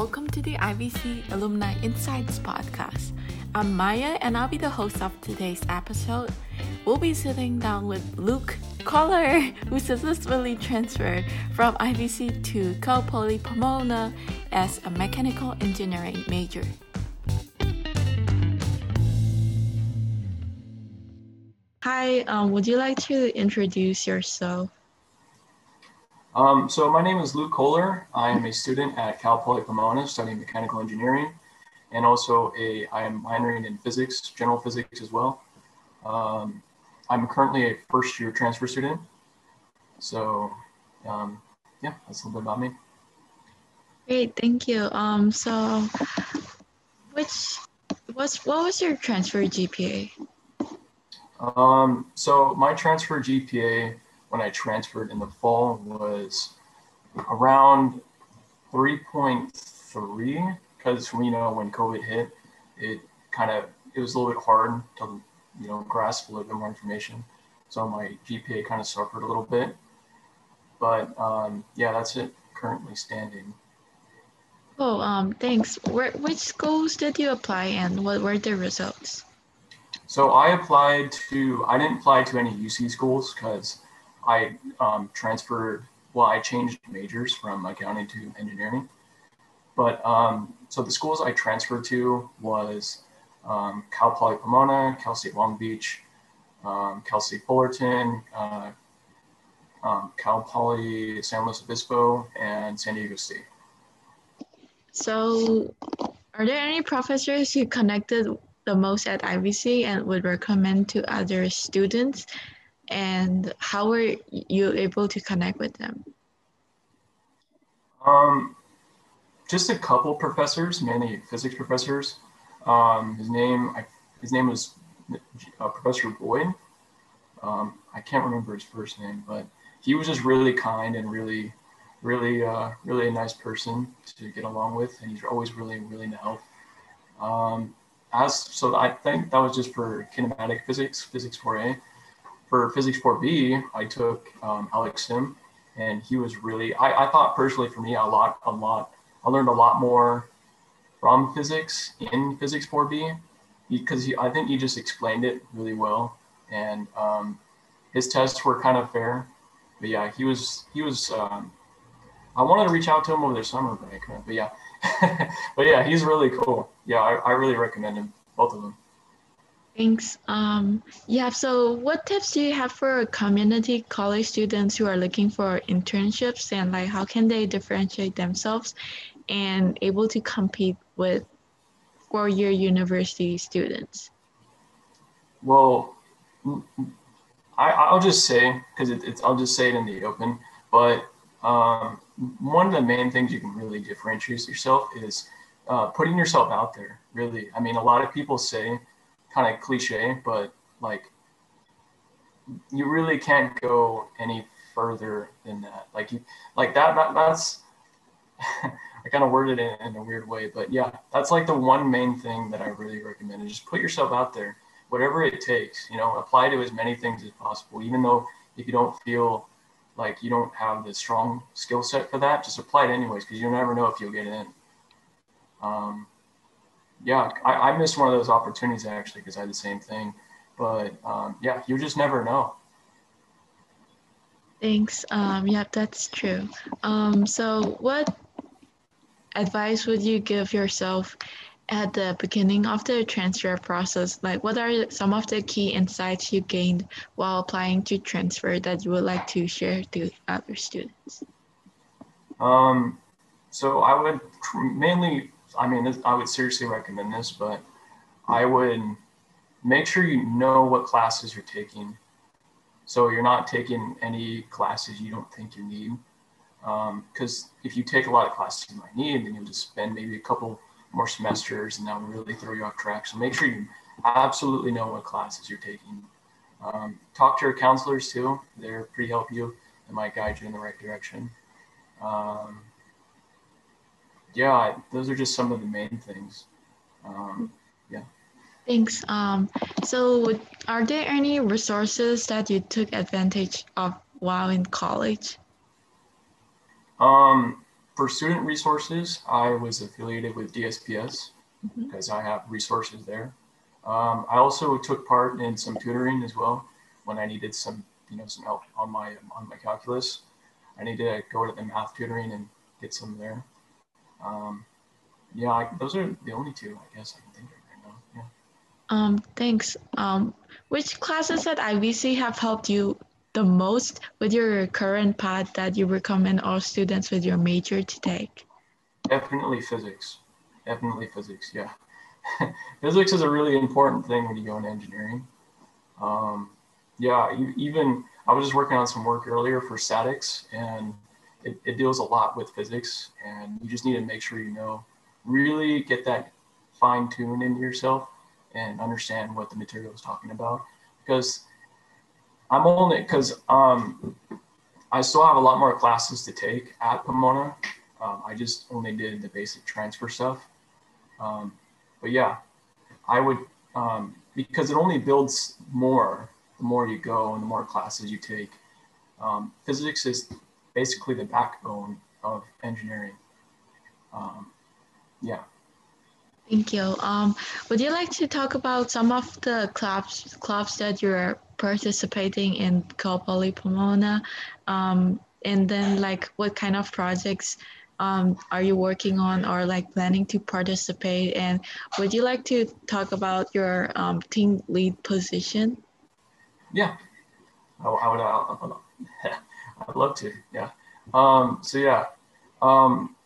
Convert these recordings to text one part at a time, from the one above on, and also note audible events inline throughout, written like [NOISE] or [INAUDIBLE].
welcome to the IVC Alumni Insights podcast. I'm Maya, and I'll be the host of today's episode. We'll be sitting down with Luke Kohler, who successfully transferred from IVC to Cal Poly Pomona as a mechanical engineering major. Hi, um, would you like to introduce yourself? Um, so my name is Luke Kohler. I am a student at Cal Poly Pomona studying mechanical engineering, and also a I am minoring in physics, general physics as well. Um, I'm currently a first year transfer student. So um, yeah, that's a little bit about me. Great, thank you. Um, so which what's what was your transfer GPA? Um, so my transfer GPA when I transferred in the fall was around 3.3 because you know when COVID hit, it kind of it was a little bit hard to you know grasp a little bit more information. So my GPA kind of suffered a little bit, but um, yeah, that's it currently standing. Oh, um, thanks. Where, which schools did you apply and what were the results? So I applied to, I didn't apply to any UC schools because I um, transferred, well, I changed majors from accounting to engineering. But um, so the schools I transferred to was um, Cal Poly Pomona, Cal State Long Beach, um, Cal State Fullerton, uh, um, Cal Poly San Luis Obispo, and San Diego State. So, are there any professors you connected the most at IVC and would recommend to other students? And how were you able to connect with them? Um, just a couple professors, mainly physics professors. Um, his name, I, his name was uh, Professor Boyd. Um, I can't remember his first name, but he was just really kind and really, really, uh, really a nice person to get along with, and he's always really willing to help. Um, as so I think that was just for kinematic physics, physics 4A. For physics 4B, I took um, Alex Sim, and he was really. I, I thought personally for me a lot, a lot. I learned a lot more from physics in physics 4B because he, I think he just explained it really well, and um, his tests were kind of fair. But yeah, he was he was. Um, I wanted to reach out to him over the summer break, but yeah, [LAUGHS] but yeah, he's really cool. Yeah, I, I really recommend him, both of them. Thanks. Um, yeah, so what tips do you have for community college students who are looking for internships and like how can they differentiate themselves and able to compete with four-year university students? Well, I, I'll just say, because it, it's, I'll just say it in the open, but um, one of the main things you can really differentiate yourself is uh, putting yourself out there. Really, I mean, a lot of people say, kind of cliche, but like, you really can't go any further than that. Like you, like that. that that's [LAUGHS] I kind of worded it in a weird way, but yeah, that's like the one main thing that I really recommend is just put yourself out there, whatever it takes. You know, apply to as many things as possible, even though if you don't feel like you don't have the strong skill set for that, just apply it anyways because you never know if you'll get in. Um, yeah, I, I missed one of those opportunities actually because I had the same thing. But um, yeah, you just never know. Thanks. Um, yeah, that's true. Um, so, what advice would you give yourself at the beginning of the transfer process? Like, what are some of the key insights you gained while applying to transfer that you would like to share to other students? Um, so I would mainly, I mean, I would seriously recommend this, but I would make sure you know what classes you're taking. So you're not taking any classes you don't think you need. Because um, if you take a lot of classes you might need, then you'll just spend maybe a couple more semesters and that will really throw you off track. So make sure you absolutely know what classes you're taking. Um, talk to your counselors too. They're pretty help you and might guide you in the right direction. Um, yeah, those are just some of the main things. Um, yeah. Thanks. Um, so, are there any resources that you took advantage of while in college? Um, for student resources, I was affiliated with DSPS Mhm. because I have resources there. Um, I also took part in some tutoring as well when I needed some, you know, some help on my on my calculus. I needed to go to the math tutoring and get some there. Um, yeah, I, those are the only two I guess I can think of right now. Yeah. Um, thanks. Um, which classes at IVC have helped you the most with your current path that you recommend all students with your major to take? Definitely physics. Definitely physics. Yeah. [LAUGHS] physics is a really important thing when you go into engineering. Um, yeah, even I was just working on some work earlier for statics, and it, it deals a lot with physics, and you just need to make sure you know, really get that fine tune into yourself and understand what the material is talking about. Because I'm only because um, I still have a lot more classes to take at Pomona. Um, I just only did the basic transfer stuff. Um, but yeah, I would um, because it only builds more the more you go and the more classes you take. Um, physics is basically the backbone of engineering. Um, yeah. Thank you. Um, would you like to talk about some of the clubs clubs that you're participating in Cal Poly Pomona? Um, and then like what kind of projects um, are you working on or like planning to participate? And would you like to talk about your um, team lead position? Yeah, I, I would. [LAUGHS] I would I'd love to. Yeah. Um, so yeah. Um,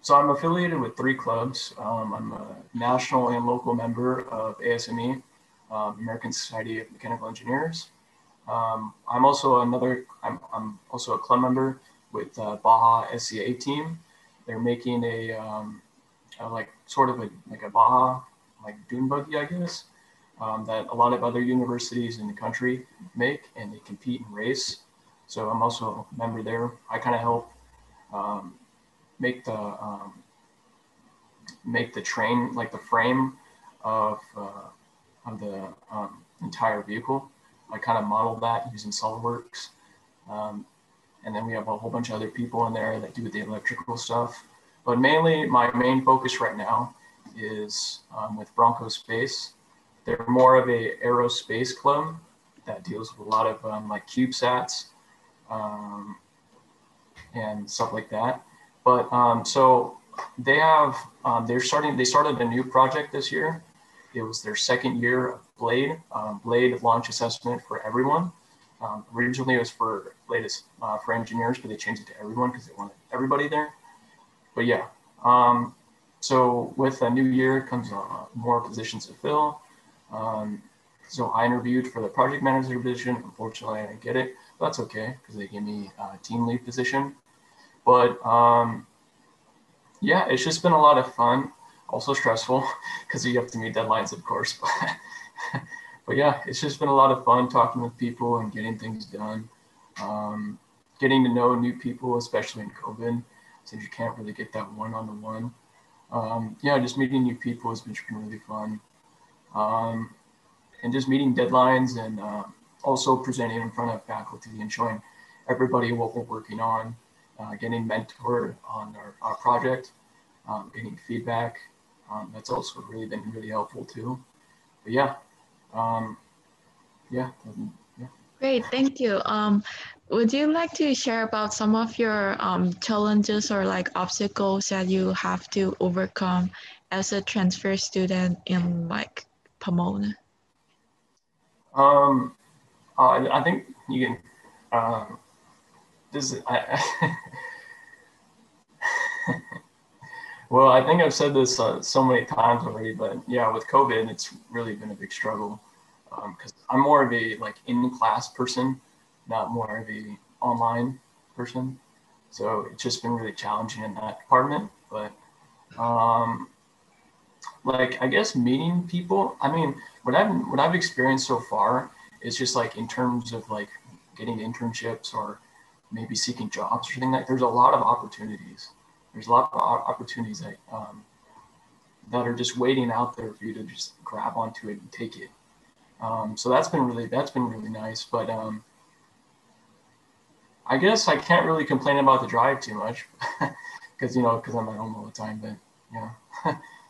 so I'm affiliated with three clubs. Um, I'm a national and local member of ASME, um, American Society of Mechanical Engineers. Um, I'm also another. I'm, I'm also a club member with uh, Baja SAE team. They're making a, um, a like sort of a like a Baja like dune buggy, I guess, um, that a lot of other universities in the country make, and they compete and race. So I'm also a member there. I kind of help um, make the um, make the train like the frame of uh, of the um, entire vehicle. I kind of model that using SolidWorks. Um, and then we have a whole bunch of other people in there that do the electrical stuff. But mainly, my main focus right now is um, with Bronco Space. They're more of a aerospace club that deals with a lot of um, like CubeSats um, and stuff like that. But um, so they have um, they're starting they started a new project this year. It was their second year of Blade um, Blade launch assessment for everyone. Um, originally, it was for latest uh, for engineers, but they changed it to everyone because they wanted everybody there. But yeah, um, so with a new year comes uh, more positions to fill. Um, so I interviewed for the project manager position. Unfortunately, I didn't get it. That's okay because they gave me a team lead position. But um, yeah, it's just been a lot of fun. Also stressful [LAUGHS] because you have to meet deadlines, of course. [LAUGHS] But, but yeah, it's just been a lot of fun talking with people and getting things done. Um, getting to know new people, especially in COVID, since you can't really get that one on the one. Yeah, just meeting new people has been really fun. Um, and just meeting deadlines and uh, also presenting in front of faculty and showing everybody what we're working on, uh, getting mentored on our, our project, um, getting feedback. Um, that's also really been really helpful too. But yeah, um, yeah, yeah. Great, thank you. Um, would you like to share about some of your um, challenges or like obstacles that you have to overcome as a transfer student in like Pomona? Um, uh, I think you can. Um, this is, I, [LAUGHS] well, I think I've said this uh, so many times already, but yeah, with COVID, it's really been a big struggle because um, I'm more of a like in-class person, not more of a online person. So it's just been really challenging in that department. But um, like I guess meeting people. I mean, what I've what I've experienced so far is just like in terms of like getting internships or maybe seeking jobs or something like. There's a lot of opportunities. There's a lot of opportunities that um, that are just waiting out there for you to just grab onto it and take it. Um, so that's been really that's been really nice. But um, I guess I can't really complain about the drive too much [LAUGHS] because you know because I'm at home all the time. But yeah. [LAUGHS]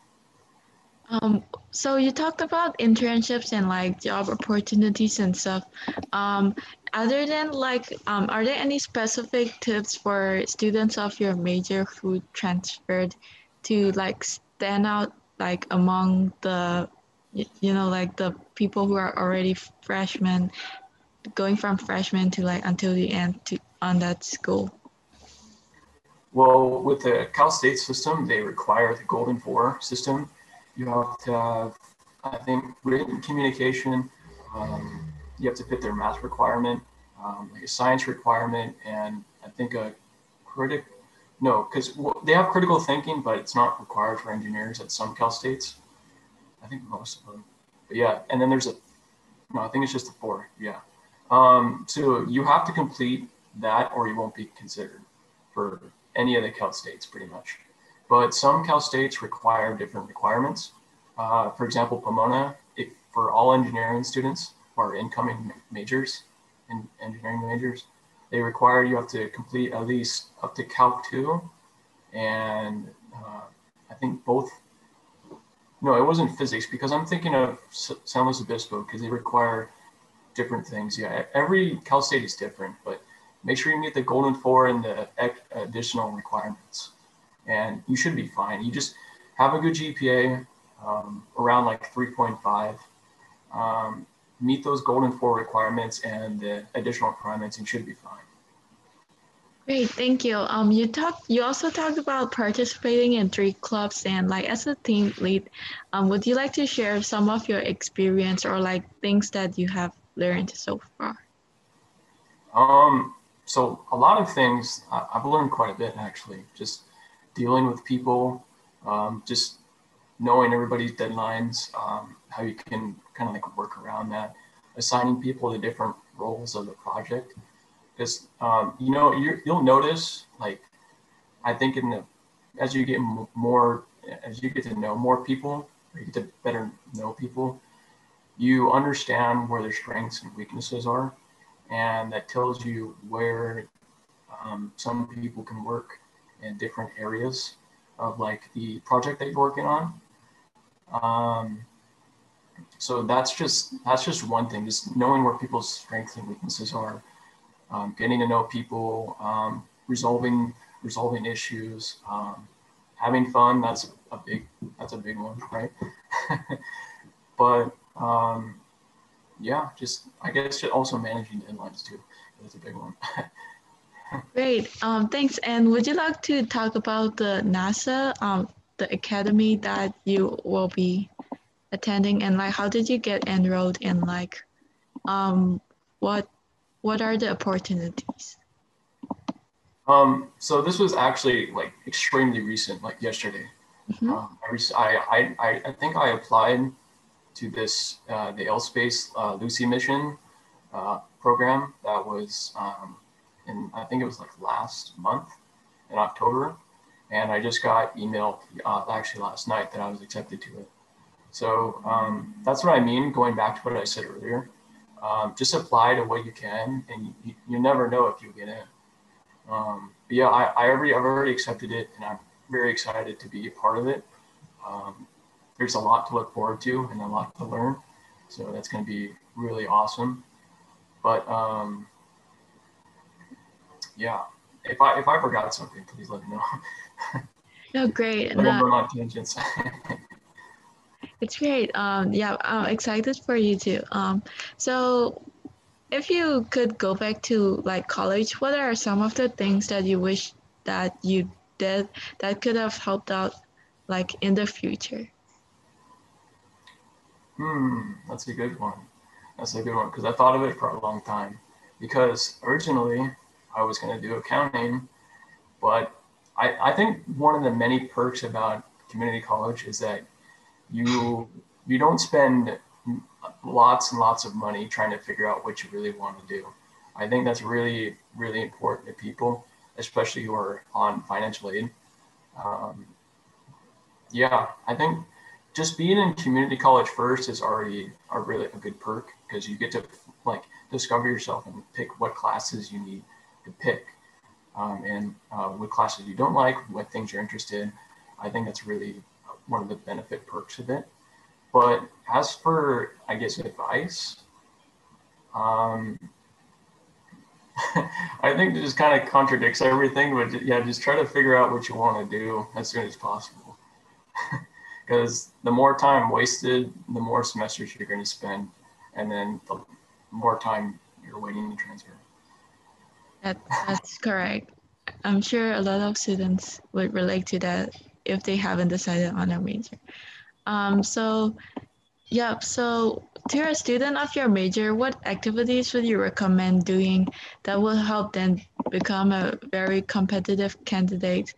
um, so you talked about internships and like job opportunities and stuff. Um, other than like, um, are there any specific tips for students of your major who transferred to like stand out like among the, you know, like the people who are already freshmen, going from freshman to like until the end to on that school? Well, with the Cal State system, they require the Golden Four system. You have to have, I think, written communication. Um, you have to fit their math requirement, um, like a science requirement, and I think a critic. No, because they have critical thinking, but it's not required for engineers at some Cal States. I think most of them. But yeah, and then there's a. No, I think it's just the four. Yeah. Um, so you have to complete that, or you won't be considered for any of the Cal States, pretty much. But some Cal States require different requirements. Uh, for example, Pomona, for all engineering students or incoming majors, in engineering majors, they require you have to complete at least up to Calc 2 and uh, I think both. No, it wasn't physics because I'm thinking of San Luis Obispo because they require different things. Yeah, every Cal State is different, but make sure you meet the golden four and the additional requirements and you should be fine you just have a good gpa um, around like 3.5 um, meet those golden four requirements and the additional requirements and should be fine Great, thank you. Um, you talked. You also talked about participating in three clubs, and like as a team lead, um, would you like to share some of your experience or like things that you have learned so far? Um, so a lot of things I've learned quite a bit actually, just dealing with people, um, just knowing everybody's deadlines, um, how you can kind of like work around that, assigning people to different roles of the project. Because um, you know you will notice like I think in the as you get more as you get to know more people, you get to better know people, you understand where their strengths and weaknesses are and that tells you where um, some people can work in different areas of like the project that you're working on. Um, so that's just that's just one thing, just knowing where people's strengths and weaknesses are, um, getting to know people, um, resolving resolving issues, um, having fun. That's a big that's a big one, right? [LAUGHS] but um, yeah, just I guess also managing deadlines too. That's a big one. [LAUGHS] Great. Um, thanks. And would you like to talk about the NASA, um, the academy that you will be attending, and like how did you get enrolled and like, um, what what are the opportunities? Um, so this was actually like extremely recent, like yesterday. Mm-hmm. Um, I, I, I think I applied to this uh, the L-Space uh, Lucy mission uh, program that was um, in I think it was like last month in October, and I just got emailed uh, actually last night that I was accepted to it. So um, that's what I mean. Going back to what I said earlier, um, just apply to what you can, and you, you never know if you get in. Um, but yeah, I, I already I've already accepted it, and I'm very excited to be a part of it. Um, there's a lot to look forward to and a lot to learn. So that's going to be really awesome. But um, yeah, if I if I forgot something, please let me know. no, great. [LAUGHS] On tangents. [LAUGHS] it's great. Um, yeah, I'm excited for you too. Um, so if you could go back to like college, what are some of the things that you wish that you did that could have helped out like in the future? Hmm, that's a good one. That's a good one because I thought of it for a long time. Because originally I was going to do accounting, but I, I think one of the many perks about community college is that you you don't spend lots and lots of money trying to figure out what you really want to do. I think that's really really important to people, especially who are on financial aid. Um, yeah, I think just being in community college first is already a really a good perk because you get to like discover yourself and pick what classes you need to pick. um, and uh, what classes you don't like, what things you're interested in. I think that's really one of the benefit perks of it. But as for, I guess, advice, um, [LAUGHS] I think it just kind of contradicts everything, but yeah, just try to figure out what you want to do as soon as possible. [LAUGHS] Because the more time wasted, the more semesters you're going to spend, and then the more time you're waiting to transfer. That, that's correct. I'm sure a lot of students would relate to that if they haven't decided on a major. Um, so, yeah, so to a student of your major, what activities would you recommend doing that will help them become a very competitive candidate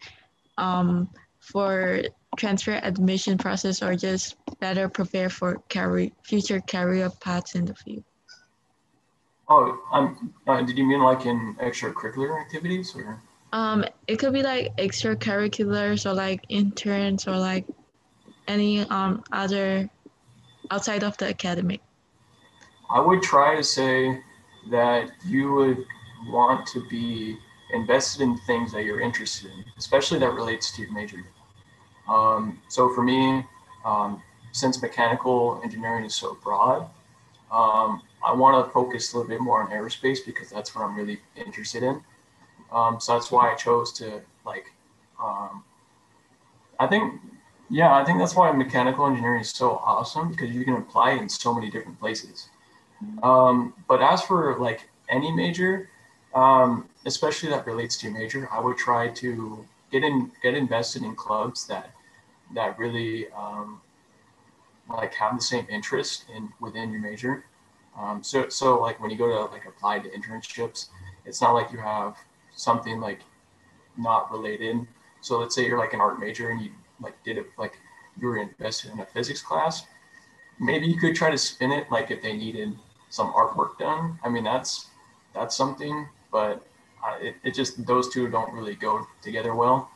um, for transfer admission process or just better prepare for career, future career paths in the field? Oh, um, uh, did you mean like in extracurricular activities or? Um, it could be like extracurriculars or like interns or like any um other outside of the academic. I would try to say that you would want to be invested in things that you're interested in, especially that relates to your major. Um, so for me, um, since mechanical engineering is so broad, um, I want to focus a little bit more on aerospace because that's what I'm really interested in. Um, so that's why I chose to like. Um, I think, yeah, I think that's why mechanical engineering is so awesome because you can apply it in so many different places. Um, but as for like any major, um, especially that relates to your major, I would try to get in get invested in clubs that that really um, like have the same interest in within your major. Um, so, so like when you go to like apply to internships, it's not like you have something like not related. So let's say you're like an art major and you like did it like you were invested in a physics class. Maybe you could try to spin it like if they needed some artwork done. I mean, that's that's something, but it, it just those two don't really go together well.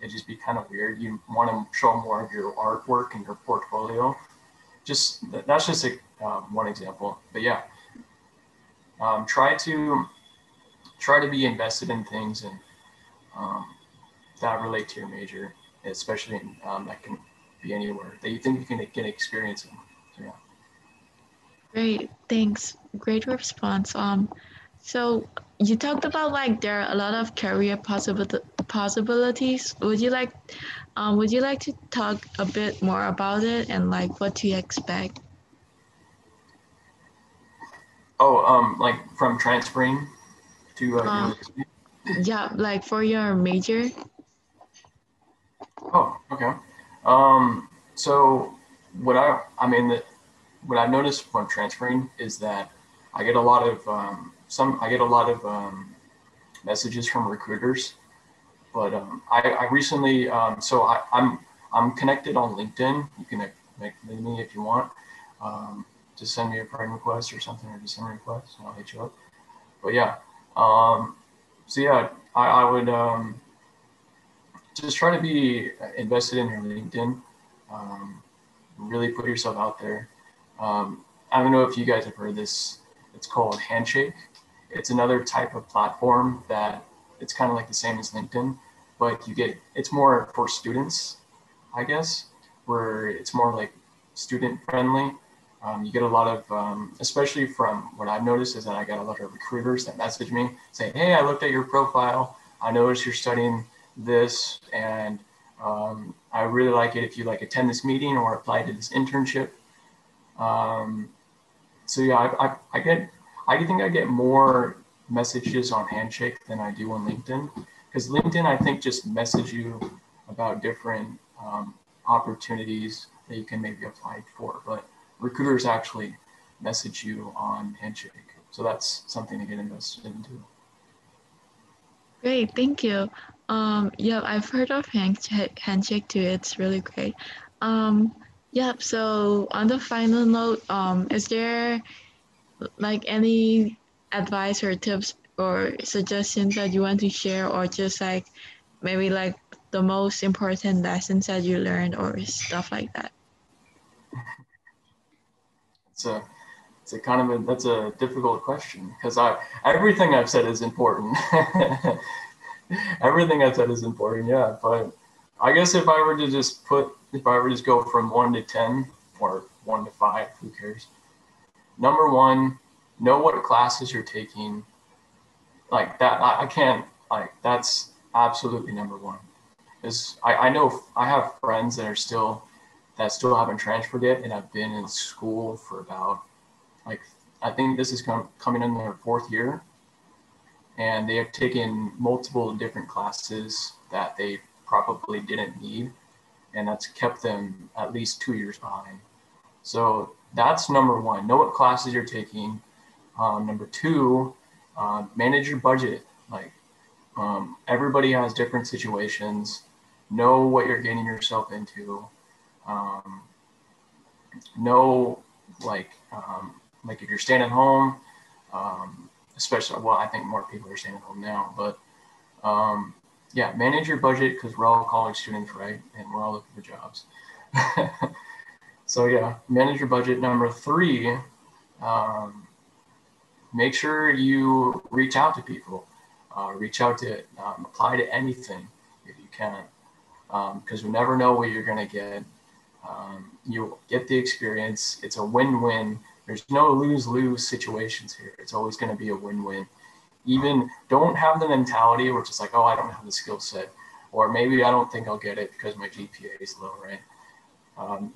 It'd just be kind of weird. You want to show more of your artwork and your portfolio. Just that's just a um, one example. But yeah, um, try to try to be invested in things and um, that relate to your major, especially in, um, that can be anywhere that you think you can get experience in. So, yeah. Great, thanks. Great response. Um, so you talked about like there are a lot of career possible possibilities. Would you like, um, would you like to talk a bit more about it and like what to expect? Oh, um, like from transferring to uh, um, Yeah, like for your major. Oh, okay. Um, so what I, I mean, the, what I've noticed when transferring is that I get a lot of um, some, I get a lot of um, messages from recruiters, but um, I, I recently, um, so I, I'm I'm connected on LinkedIn. You can connect me if you want. Um, just send me a friend request or something or just send me a request and I'll hit you up. But yeah, um, so yeah, I, I would um, just try to be invested in your LinkedIn. Um, really put yourself out there. Um, I don't know if you guys have heard this. It's called Handshake. It's another type of platform that it's kind of like the same as LinkedIn, but you get it's more for students, I guess, where it's more like student friendly um, you get a lot of, um, especially from what I've noticed is that I got a lot of recruiters that message me saying, Hey, I looked at your profile. I noticed you're studying this and um, I really like it if you like attend this meeting or apply to this internship. Um, so yeah, I, I, I, get, I think I get more messages on Handshake than I do on LinkedIn because LinkedIn, I think just message you about different um, opportunities that you can maybe apply for. But recruiters actually message you on Handshake. So that's something to get invested into. Great, thank you. Um, yeah, I've heard of Handshake, too. It's really great. Um, yeah, so on the final note, um, is there like any advice or tips or suggestions that you want to share or just like maybe like the most important lessons that you learned or stuff like that? It's a it's a kind of a that's a difficult question because I everything I've said is important. [LAUGHS] everything I've said is important, yeah. But I guess if I were to just put, if I were to just go from one to 10 or one to five, who cares? Number one, know what classes you're taking. Like that, I, I can't, like, that's absolutely number one. Is I, I know I have friends that are still, that still haven't transferred yet and I've been in school for about, like, I think this is com- coming in their fourth year. And they have taken multiple different classes that they probably didn't need and that's kept them at least two years behind. So that's number one. Know what classes you're taking. Um, number two uh, manage your budget. Like um, everybody has different situations. Know what you're getting yourself into um, know like um, like if you're staying at home um, especially well i think more people are staying at home now but um, yeah manage your budget because we're all college students right? And we're all looking for jobs. [LAUGHS] So yeah manage your budget. Number three um, make sure you reach out to people. Uh, reach out to um, apply to anything if you can. Because um, you never know what you're going to get um, you get the experience it's a win-win there's no lose lose situations here. It's always going to be a win win. Even don't have the mentality it's just like, oh, I don't have the skill set, or maybe I don't think I'll get it because my GPA is low, right? Um,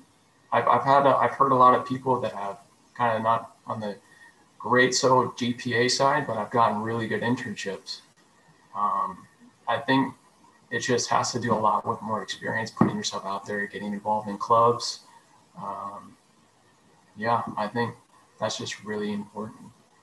I've, I've had a, I've heard a lot of people that have kind of not on the great so GPA side, but I've gotten really good internships. Um, I think it just has to do a lot with more experience, putting yourself out there, getting involved in clubs. Um, yeah, I think that's just really important.